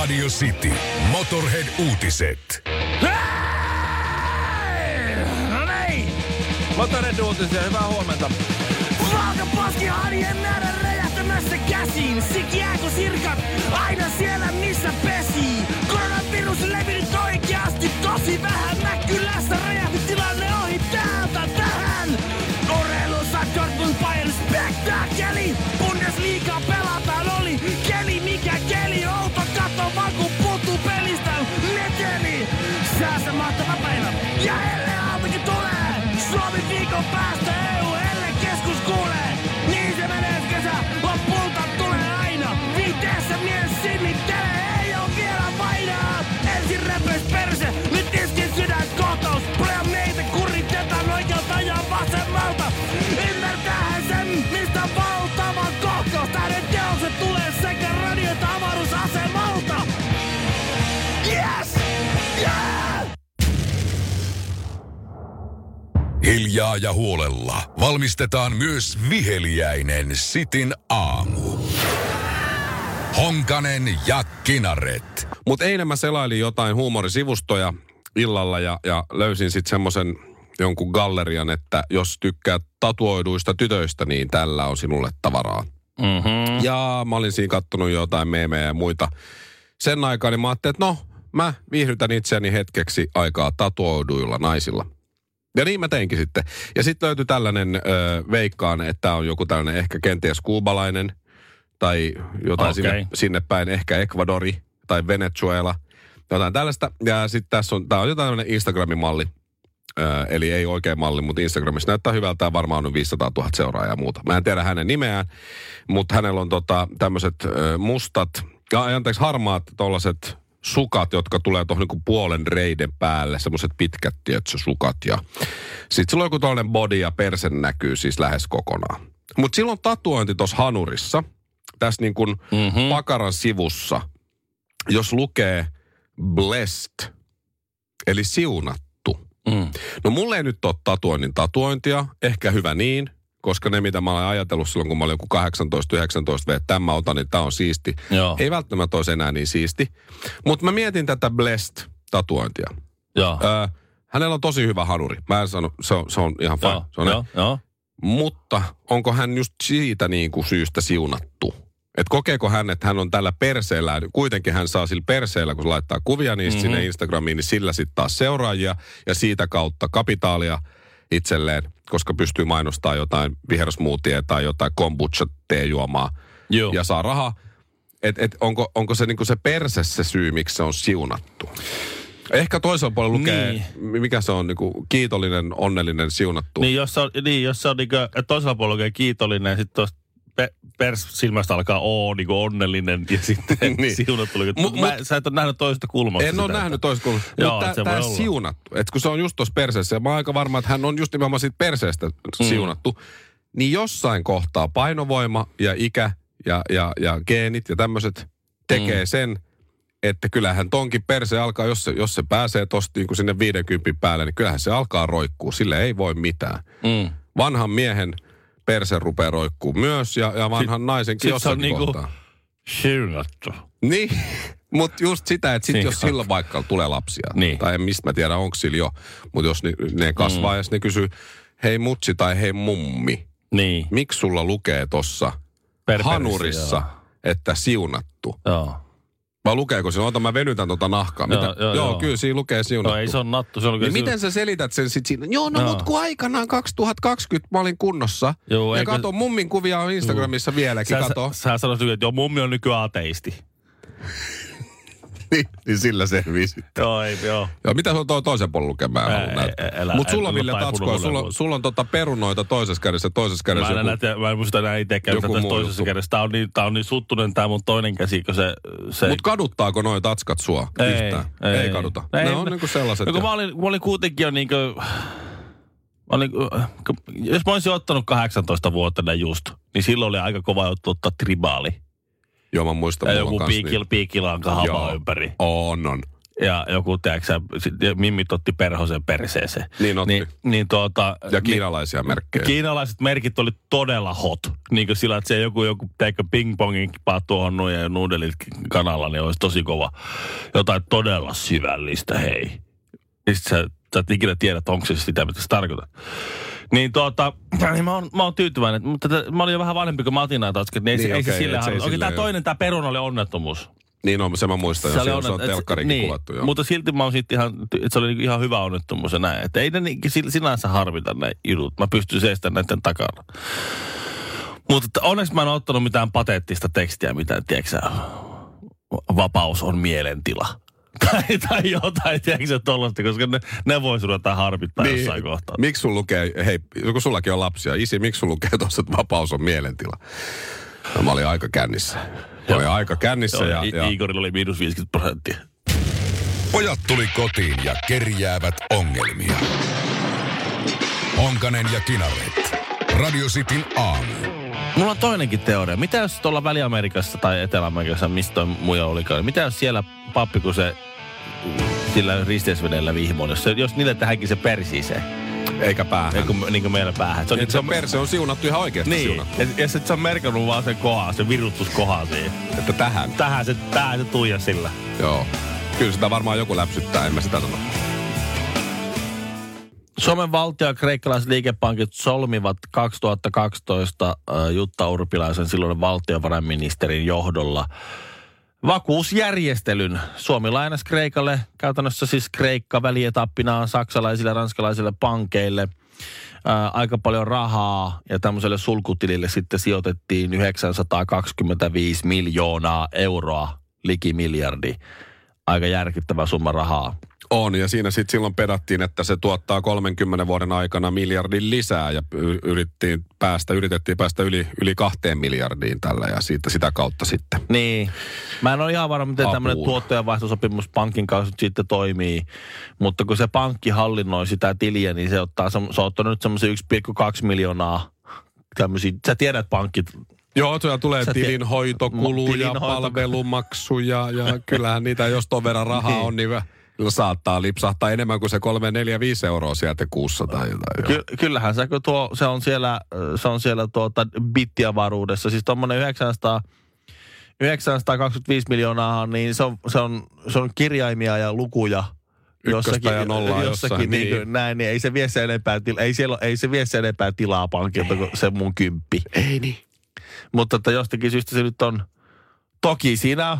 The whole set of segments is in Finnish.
Radio City. Motorhead-uutiset. No niin! Motored uutisia, hyvää huomenta. Valkoposkihanhien määrä räjähtämässä käsiin. Sikiää kun sirkat aina siellä missä pesii. Koronavirus levinnyt oikeasti tosi vähän. Mäkkylässä räjähti tilanne ohi Hiljaa ja huolella valmistetaan myös viheliäinen Sitin aamu. Honkanen ja Kinaret. Mutta eilen mä selailin jotain huumorisivustoja illalla ja, ja löysin sitten semmoisen jonkun gallerian, että jos tykkäät tatuoiduista tytöistä, niin tällä on sinulle tavaraa. Mm-hmm. Ja mä olin siinä kattonut jotain meemejä ja muita. Sen aikaa niin mä ajattelin, että no, mä viihdytän itseäni hetkeksi aikaa tatuoiduilla naisilla. Ja niin mä teinkin sitten. Ja sitten löytyi tällainen, ö, veikkaan, että tää on joku tällainen ehkä kenties kuubalainen tai jotain Okei. sinne, sinne päin, ehkä Ecuadori tai Venezuela, jotain tällaista. Ja sitten tässä on, tää on jotain tällainen Instagramin malli. Eli ei oikein malli, mutta Instagramissa näyttää hyvältä ja varmaan on 500 000 seuraajaa ja muuta. Mä en tiedä hänen nimeään, mutta hänellä on tota, tämmöiset mustat, ja anteeksi harmaat tollaset sukat, jotka tulee tuohon niinku puolen reiden päälle, semmoiset pitkät, tietsä, sukat. Ja sitten sillä on joku tollainen body ja persen näkyy siis lähes kokonaan. Mutta silloin tatuointi tuossa hanurissa, tässä niin kuin mm-hmm. pakaran sivussa, jos lukee blessed, eli siunattu. Mm. No mulle ei nyt ole tatuoinnin tatuointia, ehkä hyvä niin, koska ne mitä mä olen ajatellut silloin, kun mä olin joku 18-19 V, että tämä otan, niin tämä on siisti. Joo. Ei välttämättä olisi enää niin siisti. Mutta mä mietin tätä blessed-tatuointia. Joo. Öö, hänellä on tosi hyvä hanuri. Mä en sano, se on, se on ihan fine. Joo, Se on joo, joo. Mutta onko hän just siitä niin kuin syystä siunattu? Et kokeeko hän, että hän on tällä perseellä, kuitenkin hän saa sillä perseellä, kun se laittaa kuvia niistä mm-hmm. sinne Instagramiin, niin sillä sitten taas seuraajia ja siitä kautta kapitaalia itselleen, koska pystyy mainostamaan jotain vihersmoothie tai jotain kombucha teejuomaa Joo. ja saa rahaa. Et, et onko, onko se niinku se perse se syy, miksi se on siunattu? Ehkä toisella puolella lukee, Niin. mikä se on, niinku kiitollinen, onnellinen, siunattu. Niin, jos se on, niin, jos se on niinku, toisella puolella oikein kiitollinen, sitten pe, pers-silmästä alkaa oo niinku onnellinen ja sitten Niin. niin. siunattu. Mut, Mut- mä, mut- sä et ole nähnyt toisesta kulmasta En ole sitä, nähnyt että- toista kulmasta. Joo, Mutta tämä siunattu, että kun se on just tuossa perseessä, ja mä oon aika varma, että hän on just nimenomaan siitä perseestä Mm. siunattu, niin jossain kohtaa painovoima ja ikä ja, ja, ja geenit ja tämmöiset tekee Mm. sen, että kyllähän tonkin perse alkaa, jos se, jos se pääsee tosta niin kuin sinne 50 päälle, niin kyllähän se alkaa roikkuu. Sille ei voi mitään. Mm. Vanhan miehen perse rupeaa roikkuu myös ja, ja vanhan naisenkin sit se on niinku-. Siunattu. Niin, mutta just sitä, että sit Niin. jos silloin vaikka tulee lapsia, Niin. tai en mistä mä tiedä, onko sillä jo, mutta jos ne, ne kasvaa mm. ja sit ne kysyy, hei mutsi tai hei mummi, Niin. miksi sulla lukee tossa Per- hanurissa, joo. että siunattu? Joo. Vai lukeeko siinä? Ota mä venytän tota nahkaa. Joo, Mitä? joo, joo, joo. kyllä siinä lukee siunattu. No ei se on nattu, se on niin miten sä selität sen sit siinä? Joo, no Joo. mut kun aikanaan 2020 mä olin kunnossa. Joo, ja eikö- kato, mummin kuvia on Instagramissa vieläkin, Sä, kato. sä, sä sanoisit, että joo, mummi on nykyään ateisti. Niin, niin sillä selvii sitten. Joo, ei, joo. Joo, mitä on toi toisen puolen lukema? Ää, älä- Mutta sulla Ville en ole Tatsko, taipunut sulla, sulla on tota perunoita toisessa kädessä, toisessa Mä kädessä en, joku, tiedä- mä en muista enää joku mitä tässä toisessa kädessä. Tää on niin, tää on niin suttunen tää mun toinen käsi, kun se... se Mutta kaduttaako noi tatskat sua ei, yhtään? Ei, ei kaduta. Ei, ne on mä- niinku sellaiset. No, kun ja- mä olin, mä olin kuitenkin jo niinkö... Mä olin, jos mä olisin ottanut 18 vuotena just, niin silloin oli aika kova juttu ottaa tribaali. Joo, mä muistan. Ja joku kans piikil, niin- piikilanka hamaa Joo. ympäri. On, on. ja joku, tiedätkö ja mimmit otti perhosen perseeseen. Niin otti. Niin, niin tuota, Ja kiinalaisia merkkejä. Kiinalaiset merkit oli todella hot. Niin kuin sillä, että se joku, joku teikö ping-pongin kipaa tuohon noin ja nuudelit kanalla, niin olisi tosi kova. Jotain todella syvällistä, hei. Niin sit sä, sä et ikinä tiedä, että onko se sitä, mitä se tarkoittaa. Niin tuota, niin mä oon, mä oon tyytyväinen. Mutta tätä, mä olin jo vähän vanhempi, kun mä otin näitä niin, ei, Niin, se, ei se se harjoita. Okei, tämä toinen, tämä peruna oli onnettomuus. Niin on, se mä muistan, jo, se, on, se on telkkarikin niin, kuvattu. Joo. Mutta silti mä oon siitä ihan, että se oli niinku ihan hyvä onnettomuus ja näin. Että ei ne niin, sin- sinänsä harvita ne jutut. Mä pystyn seestämään näiden takana. Mutta onneksi mä en ottanut mitään pateettista tekstiä, mitä, tiedätkö vapaus on mielentila. Tai, tai jotain, tiedätkö sä, tollaista, koska ne, ne vois ruveta harmittaa niin. jossain kohtaa. Miksi sun lukee, hei, kun sullakin on lapsia, isi, miksi sun lukee tuossa, että vapaus on mielentila? No, mä olin aika kännissä. Mä olin aika kännissä Joo, ja, ja Igorilla oli miinus 50 prosenttia. Pojat tuli kotiin ja kerjäävät ongelmia. Honkanen ja Kinaret. Radio Cityn aamu. Mulla on toinenkin teoria. Mitä jos tuolla Väli-Amerikassa tai Etelä-Amerikassa, mistä toi muja olikaan, mitä jos siellä pappi, kun se sillä risteysveneellä vihmoon, jos, se, jos niille tehdäänkin se persiiseen, eikä päähän. niin kuin, niin kuin meillä päähän. Se on, Et se perse on siunattu ihan oikeasti niin, siunattu. ja, ja sit se on merkannut vaan sen kohan, se virutuskohan siihen. Että tähän. Tähän se, tähän se tuija sillä. Joo. Kyllä sitä varmaan joku läpsyttää, en mä sitä sano. Suomen valtio ja kreikkalaiset liikepankit solmivat 2012 äh, Jutta Urpilaisen silloin valtiovarainministerin johdolla vakuusjärjestelyn. Suomi lainasi Kreikalle, käytännössä siis Kreikka välietappinaan saksalaisille ja ranskalaisille pankeille ää, aika paljon rahaa ja tämmöiselle sulkutilille sitten sijoitettiin 925 miljoonaa euroa, liki miljardi. Aika järkyttävä summa rahaa. On, ja siinä sitten silloin pedattiin, että se tuottaa 30 vuoden aikana miljardin lisää, ja y- yritettiin päästä, yritettiin päästä yli, yli kahteen miljardiin tällä, ja siitä sitä kautta sitten. Niin. Mä en ole ihan varma, miten tämmöinen tuottajanvaihtosopimus pankin kanssa sitten toimii. Mutta kun se pankki hallinnoi sitä tiliä, niin se, ottaa, se on ottanut nyt semmoisen 1,2 miljoonaa tämmöisiä. Sä tiedät pankit. Joo, siellä tulee Sä tilinhoitokuluja, Tilinhoito- palvelumaksuja, ja kyllähän niitä, jos ton verran rahaa Niin. on, niin saattaa lipsahtaa enemmän kuin se 3, 4, 5 euroa sieltä kuussa tai jotain. joo. Ky- kyllähän se, kun tuo, se on siellä, se on siellä tuota bittiavaruudessa. Siis tuommoinen 900, 925 miljoonaa, niin se on, se on, se on kirjaimia ja lukuja. Ykköstä ja nollaa jossakin jossain, niin. niin. Näin, niin ei se vie se enempää, tila, ei, siellä, ei se vie se enempää tilaa pankilta kuin se mun kymppi. Ei niin. Mutta että jostakin syystä se nyt on, toki siinä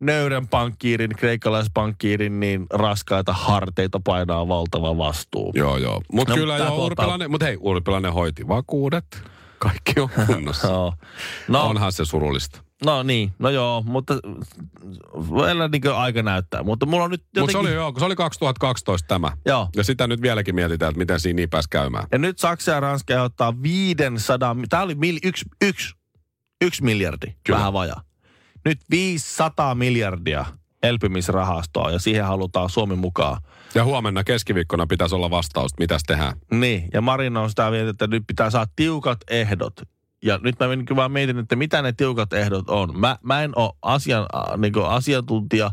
nöyrän pankkiirin, kreikkalaispankkiirin, niin raskaita harteita painaa valtava vastuu. Joo, joo. Mutta No, kyllä joo, Urpilainen, mutta hei, Urpilainen hoiti vakuudet. Kaikki on kunnossa. Joo. No, Onhan se surullista. no niin, no joo, mutta vielä niin aika näyttää. Mutta mulla on nyt jotenkin... se oli, joo, kun se oli 2012 tämä. Joo. Ja sitä nyt vieläkin mietitään, että miten siinä niin pääsi käymään. Ja nyt Saksa ja Ranska ehdottaa 500, tämä oli mil, yksi, yksi, yksi miljardi. Kyllä. vähän vajaa. Nyt 500 miljardia elpymisrahastoa ja siihen halutaan Suomi mukaan. Ja huomenna keskiviikkona pitäisi olla vastaus, että mitäs tehdään. Niin, ja Marina on sitä mieltä, että nyt pitää saada tiukat ehdot. Ja nyt mä vaan mietin, että mitä ne tiukat ehdot on. Mä, mä en ole asian, niin asiantuntija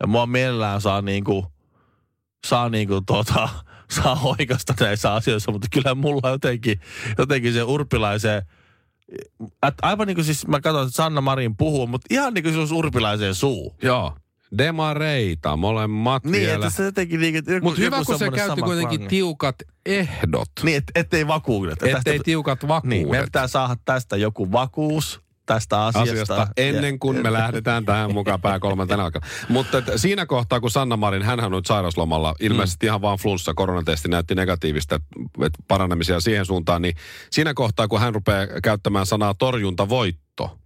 ja mua mielellään saa niin kuin, saa niin kuin tuota, saa oikeasta näissä asioissa, mutta kyllä mulla jotenkin, jotenkin se urpilaiseen, et aivan niin kuin siis mä katson, että Sanna Marin puhuu, mutta ihan niin kuin se olisi urpilaiseen suu. Joo. Demareita, molemmat Niin, vielä. että se jotenkin niin, että joku, Mutta hyvä, kun se käytti kuitenkin klangi. tiukat ehdot. Niin, et, ettei vakuudet. Ettei tiukat vakuudet. Niin, meidän pitää saada tästä joku vakuus tästä asiasta. asiasta ennen kuin me lähdetään tähän mukaan pää kolmantena alkaa. Mutta et siinä kohtaa, kun Sanna Marin, hän on nyt sairaslomalla, ilmeisesti ihan vaan flunssa, koronatesti näytti negatiivista, että paranemisia siihen suuntaan, niin siinä kohtaa, kun hän rupeaa käyttämään sanaa torjuntavoitto,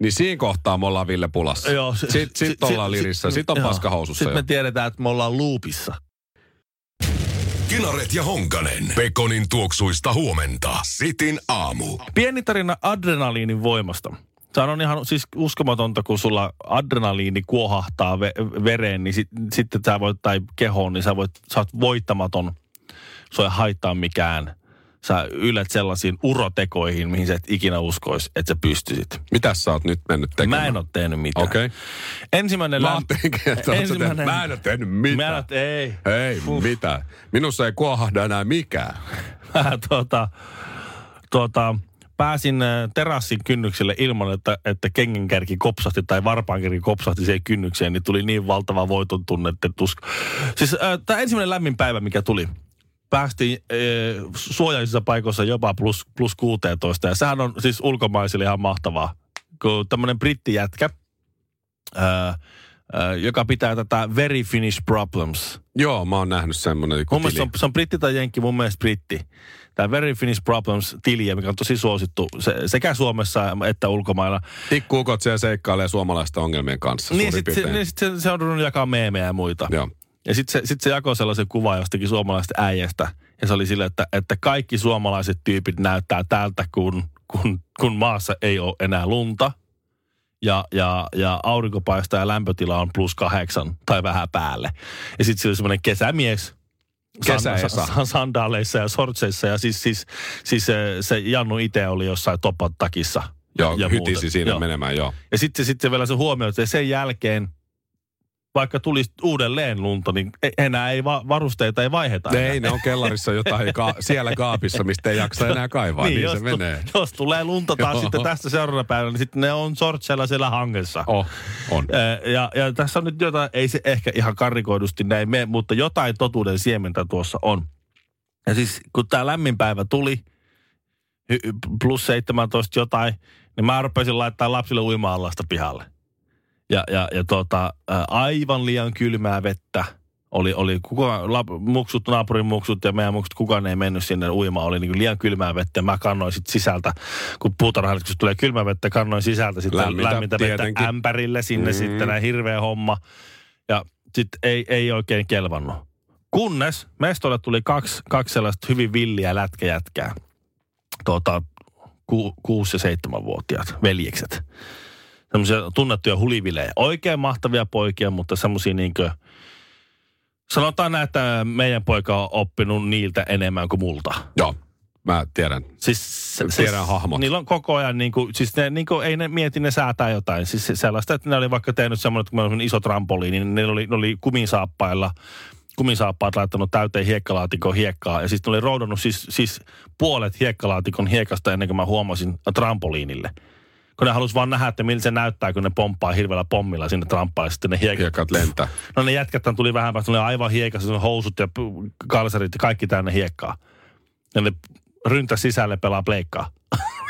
niin siinä kohtaa me ollaan Ville pulassa. Joo, se- Sitten sit, si- ollaan lirissä. si- Sitten on joo. paskahousussa Sitten me tiedetään, että me ollaan loopissa. Kinaret ja Honkanen. Pekonin tuoksuista huomenta. Sitin aamu. Pieni tarina adrenaliinin voimasta. Se on ihan siis uskomatonta, kun sulla adrenaliini kuohahtaa ve- vereen, niin sit, sitten sä voit, tai kehoon, niin sä, voit, sä oot voittamaton. Sua ei haittaa mikään. Sä ylät sellaisiin urotekoihin, mihin sä et ikinä uskoisi, että sä pystyisit. Mitäs sä oot nyt mennyt tekemään? Mä en ole tehnyt mitään. Okei. Ensimmäinen Mä läm- oon tehnyt, että tehnyt- Mä en ole tehnyt mitään. Mä en ole, ei. Ei mitään. Minussa ei kuohahda enää mikään. Mä tuota, tuota, pääsin äh, terassin kynnykselle ilman, että, että kengenkärki kopsahti tai varpaankärki kopsahti siihen kynnykseen, niin tuli niin valtava voiton tunne, että tusk... Siis äh, tämä ensimmäinen lämmin päivä, mikä tuli, päästiin äh, suojaisissa paikoissa jopa plus, plus 16, ja sehän on siis ulkomaisille ihan mahtavaa. Kun tämmöinen brittijätkä, äh, äh, joka pitää tätä Very Finnish Problems Joo, mä oon nähnyt semmonen joku Mun mielestä se on, se on britti tai jenkki, mun mielestä britti. Tämä Very Finnish Problems-tiliä, mikä on tosi suosittu se, sekä Suomessa että ulkomailla. Tikkuukot siellä seikkailee suomalaisten ongelmien kanssa Niin, sitten se, niin sit se, se on jakaa meemejä ja muita. Joo. Ja sitten se, sit se jakoi sellaisen kuvan jostakin suomalaisesta äijästä. Ja se oli sille, että, että kaikki suomalaiset tyypit näyttää tältä, kun, kun, kun maassa ei ole enää lunta. Ja, ja, ja aurinko paistaa ja lämpötila on plus kahdeksan tai vähän päälle. Ja sitten se oli semmoinen kesämies. Kesäesa. sa- sandaaleissa ja sortseissa. Ja siis, siis, siis se, se Jannu itse oli jossain topat takissa. Joo, ja hytisi muuta. siinä Joo. menemään, joo. Ja sitten sitten vielä se huomio, että sen jälkeen, vaikka tulisi uudelleen lunta, niin e- enää ei va- varusteita ei vaiheta. enää. Ei, ne on kellarissa jotain ka- siellä kaapissa, mistä ei jaksa enää kaivaa, niin, niin jos, se menee. Tu- jos tulee lunta taas Joo. sitten tästä seuraavana päivänä, niin sitten ne on sortseilla siellä hangessa. Oh, on. Ja, ja tässä on nyt jotain, ei se ehkä ihan karikoidusti näin mene, mutta jotain totuuden siementä tuossa on. Ja siis kun tämä lämmin päivä tuli, plus 17 jotain, niin mä rupesin laittaa lapsille uima-allasta pihalle. Ja, ja, ja tota, aivan liian kylmää vettä. Oli, oli kuka, lap, muksut, naapurin muksut ja meidän muksut, kukaan ei mennyt sinne uimaan. Oli niin liian kylmää vettä ja mä kannoin sit sisältä, kun puutarhallituksessa tulee kylmää vettä, kannoin sisältä sitten Lämmintä, lämmintä, vettä ämpärille sinne mm. sitten, näin hirveä homma. Ja sitten ei, ei oikein kelvannut. Kunnes mestolle tuli kaksi, kaksi sellaista hyvin villiä lätkäjätkää. Tuota, ku, kuusi- ja seitsemänvuotiaat veljekset. Semmoisia tunnettuja hulivilejä. Oikein mahtavia poikia, mutta semmoisia niinkö... Sanotaan näin, että meidän poika on oppinut niiltä enemmän kuin multa. Joo, mä tiedän. Siis, se- Tiedän hahmot. Niillä on koko ajan, niin kuin, siis ne, niin kuin, ei ne mieti, ne säätää jotain. Siis se- sellaista, että ne oli vaikka tehnyt semmoinen, että kun meillä on iso trampoliini, niin ne oli, ne oli kumisaappailla, kumisaappaat laittanut täyteen hiekkalaatikon hiekkaa. Ja siis ne oli roudannut siis, siis puolet hiekkalaatikon hiekasta ennen kuin mä huomasin trampoliinille. Kun ne halusi vaan nähdä, että miltä se näyttää, kun ne pomppaa hirveällä pommilla sinne trampaan ja sitten ne hiekat Hiekat lentää. No ne jätkäthän tuli vähän päästä, ne oli aivan hiekassa, ne housut ja kalsarit ja kaikki täynnä hiekkaa. Ja ne ryntä sisälle pelaa pleikkaa.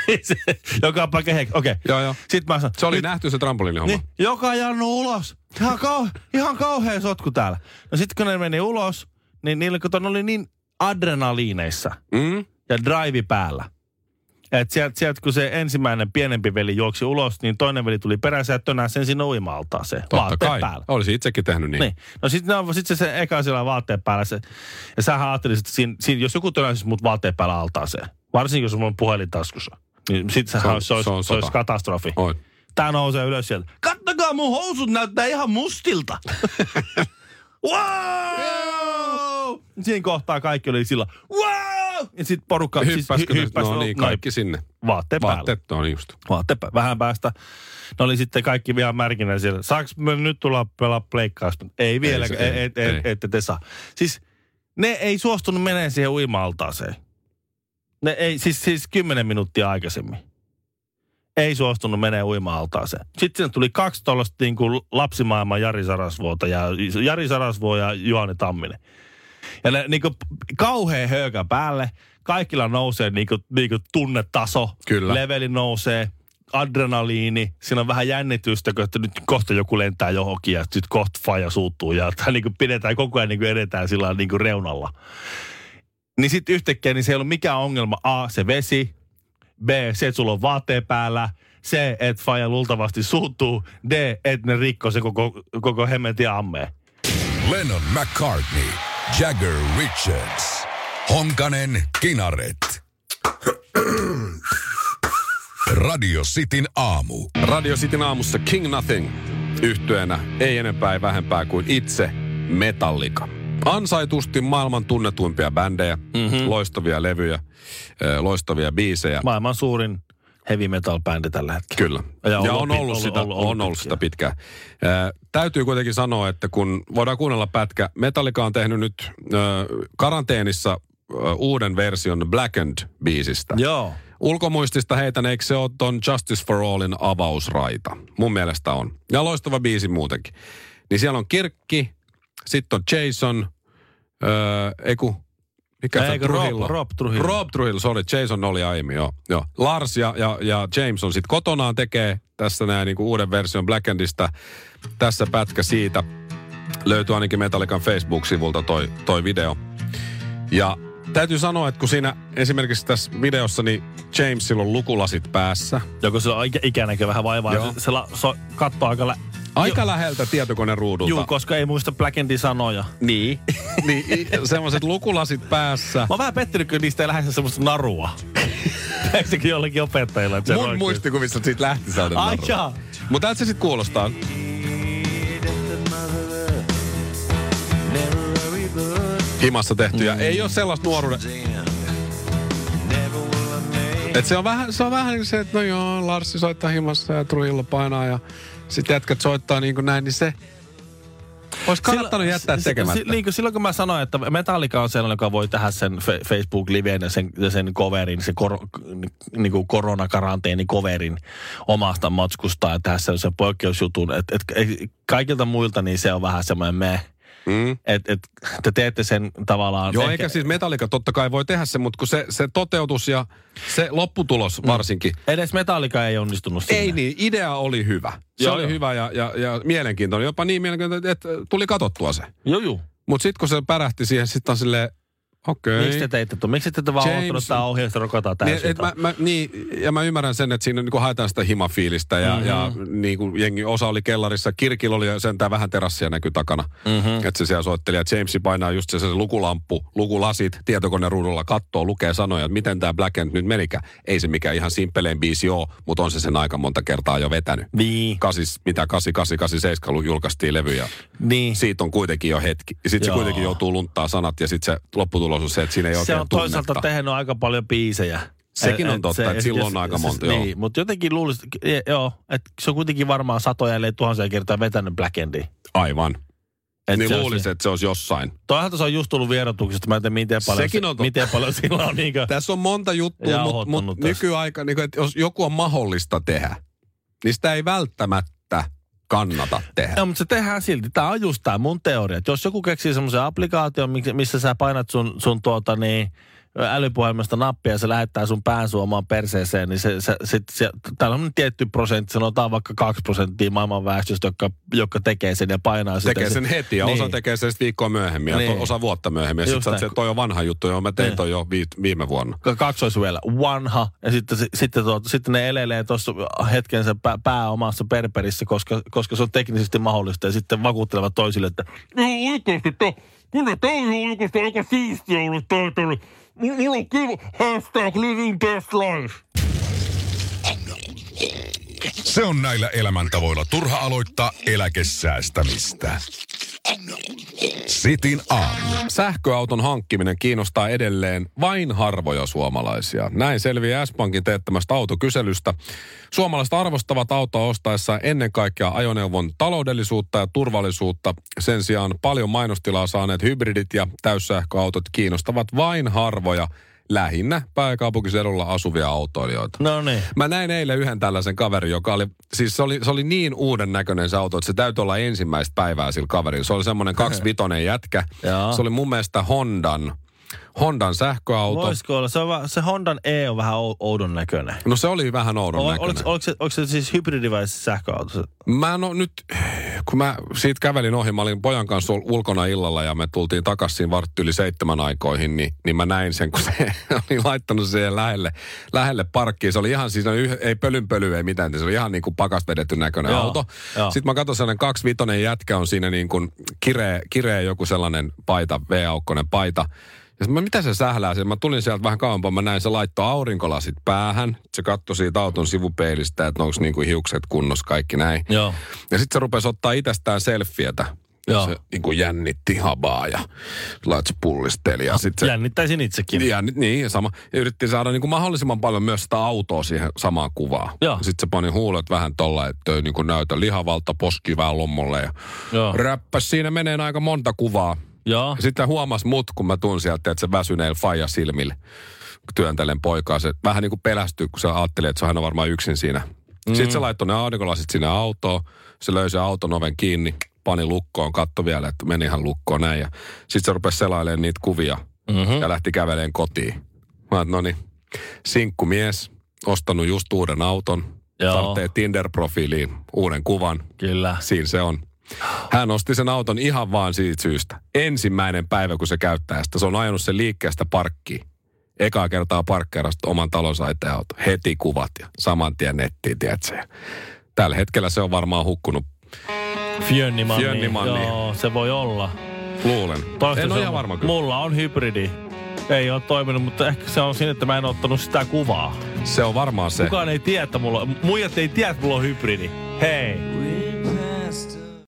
Joka paikka hiekka. Okei. Okay. Joo, joo. Sitten mä sanon, Se oli nyt- nähty se trampoliinihomma. niin, joka jannu ulos. Ihan, kau, ihan kauhea sotku täällä. No sitten kun ne meni ulos, niin niillä ne oli niin adrenaliineissa Mm? ja drive päällä. Että sieltä, sieltä, kun se ensimmäinen pienempi veli juoksi ulos, niin toinen veli tuli perässä ja tönäsi sen sinne uima-altaaseen. Totta Vaatteet kai. päällä. Olisi itsekin tehnyt niin. Niin. No sitten sit se, se eka siellä vaatteen päällä. Se, ja sähän ajattelisit, että siinä, siinä, jos joku tönäisi mut vaatteen päällä altaaseen, varsinkin jos mulla on puhelin taskussa, niin sitten Se on- se, se, olisi, se on se olisi katastrofi. Oi. Tää nousee ylös sieltä. Kattokaa mun housut näyttää ihan mustilta. wow! Siinä kohtaa kaikki oli sillä wow! Ja sitten porukka Hyppäskö siis, hyppäs, No niin, kaikki sinne. vaatteen päällä. Vaatteet on just. Vaatteet päällä. Vähän päästä. Ne oli sitten kaikki vielä märkinä siellä. Saaks me nyt tulla pelaa pleikkaa? Ei vielä, se- ei, ei, ei, ei. ei, ette te saa. Siis ne ei suostunut menemään siihen uima-altaaseen. Ne ei, siis, siis kymmenen minuuttia aikaisemmin. Ei suostunut menemään uima-altaaseen. Sitten sinne tuli kaksi tuollaista niin kuin lapsimaailman Jari Sarasvuota ja Jari Sarasvuo ja Juhani Tamminen. Ja ne niin kuin, kauhea höykä päälle. Kaikilla nousee niin kuin, niin kuin tunnetaso. Kyllä. Leveli nousee. Adrenaliini. Siinä on vähän jännitystä, kun että nyt kohta joku lentää johonkin ja sitten kohta faija suuttuu. Ja tai niin kuin pidetään koko ajan niin kuin edetään sillä niin kuin reunalla. Niin sitten yhtäkkiä niin se ei ollut mikään ongelma. A, se vesi. B, se, että sulla on vaatteen päällä. C, että faija luultavasti suuttuu. D, että ne rikkoo se koko, koko hemmetin ammeen. Lennon McCartney, Jagger Richards, Honkanen Kinaret. Radio Cityn aamu. Radio Cityn aamussa King Nothing. Yhtyenä ei enempää ei vähempää kuin itse Metallica. Ansaitusti maailman tunnetuimpia bändejä, Mhm. mm-hmm. loistavia levyjä, ö, loistavia biisejä. Maailman suurin heavy metal bändi tällä hetkellä. Kyllä. Ja ollut ja on ollut, ollut- sitä, ollut- on ollut ollut sitä pitkään. Ää, täytyy kuitenkin sanoa, että kun voidaan kuunnella pätkä, Metallica on tehnyt nyt äh, karanteenissa äh, uuden version Blackened-biisistä. Joo. Ulkomuistista heitän, eikö se ole ton Justice for Allin avausraita? Mun mielestä on. Ja loistava biisi muutenkin. Niin siellä on Kirkki, sitten on Jason, öö, eiku, mikä se on? Rob- Trujillo. Rob Trujillo. Rob Trujillo, sorry, Jason oli aiemmin, joo. joo. Lars ja, ja, ja James on sitten kotonaan tekee tässä näin niinku uuden version Blackendista. Tässä pätkä siitä. Löytyy ainakin Metallican Facebook-sivulta toi, toi video. Ja täytyy sanoa, että kun siinä esimerkiksi tässä videossa, niin Jamesilla on lukulasit päässä. Joko se on ikä, ikänäkö vähän vaivaa. Joo. Se, se la, so, katsoo aika lä- Aika läheltä tietokoneen ruudulta. Juu, koska ei muista Black Endin sanoja. Niin. niin semmoiset lukulasit päässä. Mä oon vähän pettynyt, kun niistä ei lähde semmoista narua. Sekin jollekin opettajilla? Että Mun muistikuvissa siitä lähti sellainen Ai naru. jaa. Mutta tältä se sitten kuulostaa. Himassa tehty ja ei ole sellaista nuoruuden... Et se on vähän, se on vähän niin se, että no joo, Larssi soittaa himassa ja Truillo painaa ja sitten jätkät soittaa niin kuin näin, niin se olisi kannattanut jättää si- tekemättä. Si, niin kuin silloin kun mä sanoin, että Metallica on sellainen, joka voi tehdä sen fe- Facebook-liveen ja sen, sen coverin, sen kor, niin kuin koronakaranteeni coverin omasta matskusta ja tehdä sellaisen poikkeusjutun. Että et, et, kaikilta muilta niin se on vähän semmoinen me. Mm. Että et, te teette sen tavallaan... Joo, ehkä- eikä siis Metallica totta kai voi tehdä se, mutta kun se, se toteutus ja se lopputulos varsinkin, Edes Metallica ei onnistunut siinä. Ei niin, idea oli hyvä. Se Joo, oli joo. hyvä ja, ja, ja mielenkiintoinen. Jopa niin mielenkiintoinen, että tuli katsottua se. Joo, joo. Mutta sitten kun se pärähti siihen, sitten on silleen, okei. Miksi te teitte tuon? Miksi te vaan ottanut tämä ohjeesta rokotaan Niin, täysin? et mä, mä, niin, ja mä ymmärrän sen, että siinä niin haetaan sitä himafiilistä ja, mm-hmm. ja niin kuin jengi osa oli kellarissa. Kirkillä oli sentään vähän terassia näkyy takana. Mm-hmm. Että se siellä soitteli. Ja Jamesi painaa just se, se lukulamppu, lukulasit tietokoneruudulla, kattoo, lukee sanoja, että miten tämä Black End nyt menikään. Ei se mikään ihan simppelein biisi ole, mutta on se sen aika monta kertaa jo vetänyt. Niin. Kasis, mitä 8887 julkaistiin levy ja Niin. siitä on kuitenkin jo hetki. Sitten se kuitenkin joutuu lunttaa sanat ja sitten se lopputulos on se, että siinä ei se oikein on toisaalta tunnetta. tehnyt aika paljon biisejä. Sekin on totta, että silloin on aika monta, joo. Niin, mutta jotenkin luulisin, e- joo, että se on kuitenkin varmaan satoja, ellei tuhansia kertaa vetänyt Black Endia. Aivan. Et niin se on luulisin, se- että se olisi jossain. Toisaalta se on just tullut vierotuksesta, mä en tiedä miten paljon, Sekin se, on totta. miten paljon sillä on niinkö, Tässä on monta juttua, mutta mut tässä. nykyaika, niin kuin, että jos joku on mahdollista tehdä, niin sitä ei välttämättä kannata tehdä. Joo, mutta se tehdään silti. Tämä on just tämä mun teoria. Että jos joku keksii semmoisen applikaation, missä sä painat sun, sun tuota niin, älypuhelimesta nappia ja se lähettää sun pään suomaan perseeseen, niin se, se, sit, se, täällä on tietty prosentti, sanotaan vaikka kaksi prosenttia maailman väestöstä, jotka, jotka tekee sen ja painaa sitä. Tekee sen heti ja osa Niin. tekee sen viikkoa myöhemmin ja Niin. to, osa vuotta myöhemmin. Ja sitten se, toi on vanha juttu, joo mä tein Niin. toi jo vi, viime vuonna. Ka- kaksoisvyöllä, vanha, ja sitten, sitten, tuota, sitten ne elelee tuossa hetken sen pää, pää omassa perperissä, koska, koska se on teknisesti mahdollista, ja sitten vakuuttelevat toisille, että No oikeesti, to, kyllä toi on oikeesti aika siistiä ollut toi toi. Mulla on kyllä hashtag living best life. Se on näillä elämäntavoilla turha aloittaa eläkesäästämistä. Sitin aamu. Sähköauton hankkiminen kiinnostaa edelleen vain harvoja suomalaisia. Näin selviää S-Pankin teettämästä autokyselystä. Suomalaiset arvostavat autoa ostaessa ennen kaikkea ajoneuvon taloudellisuutta ja turvallisuutta. Sen sijaan paljon mainostilaa saaneet hybridit ja täyssähköautot kiinnostavat vain harvoja, lähinnä pääkaupunkiseudulla asuvia autoilijoita. no niin. Mä näin eilen yhden tällaisen kaverin, joka oli, siis se oli, se oli niin uuden näköinen se auto, että se täytyy olla ensimmäistä päivää sillä kaverilla. Se oli semmoinen kaksivitonen jätkä. Se oli mun mielestä Hondan, Hondan sähköauto. Voisiko olla? Se, on, va- se Hondan E on vähän ou- oudon näköinen. No se oli vähän oudon O, näköinen. oliko, oliko, se, oliko se siis hybridi vai sähköauto? Mä en oo nyt, kun mä siitä kävelin ohi, mä olin pojan kanssa ul- ulkona illalla ja me tultiin takaisin vartti yli seitsemän aikoihin, niin, niin mä näin sen, kun se oli laittanut siihen lähelle, lähelle parkkiin. Se oli ihan siis, yh, ei pölynpöly, ei mitään, se oli ihan niin kuin pakas vedetty näköinen Joo, auto. joo. Sitten mä katsoin sellainen kaksivitonen jätkä on siinä niin kuin kireä, kireä joku sellainen paita, V-aukkonen paita. Ja mä, mitä se sählää siellä? Mä tulin sieltä vähän kauempaa, mä näin, se laittoi aurinkolasit päähän. Se katsoi siitä auton sivupeilistä, että onko niinku hiukset kunnossa, kaikki näin. Joo. Ja sitten se rupesi ottaa itsestään selfietä. Joo. Se niin kuin jännitti habaa ja laitsi pullisteli. Ja sit se, Jännittäisin itsekin. Jännit, niin, ja sama. Ja yritti saada niin kuin mahdollisimman paljon myös sitä autoa siihen samaan kuvaan. Sitten se pani huulet vähän tolla, että ei niin kuin näytä lihavalta poskivää lommolle. Ja Joo. räppäs siinä menee aika monta kuvaa. Joo. Ja sitten huomas mut, kun mä tuun sieltä, että se väsyneillä faija silmillä työntelen poikaa. Se vähän niin kuin pelästyi, kun se ajatteli, että se on aina varmaan yksin siinä. Mm. Sitten se laittoi ne aurinkolasit sinne autoon. Se löysi auton oven kiinni, pani lukkoon, katto vielä, että meni ihan lukkoon näin. Sitten se rupesi selailemaan niitä kuvia Mm-hmm. ja lähti käveleen kotiin. Mä no niin, sinkkumies, ostanut just uuden auton, Joo. tarvitsee Tinder-profiiliin uuden kuvan. Kyllä. Siinä se on. Hän osti sen auton ihan vaan siitä syystä. Ensimmäinen päivä, kun se käyttää sitä. Se on ajanut sen liikkeestä parkkiin. Ekaa kertaa parkkeerasta oman talonsa eteen auto. Heti kuvat ja saman tien nettiin, tiedätkö? Tällä hetkellä se on varmaan hukkunut, Fjönnimanni. Fjönnimanni. Joo, se voi olla. luulen. Toista en ole ihan varma kyllä. Mulla on hybridi. Ei ole toiminut, mutta ehkä se on siinä, että mä en ottanut sitä kuvaa. Se on varmaan se. Kukaan ei tiedä, että mulla Muijat ei tiedä, että mulla on hybridi. Hei.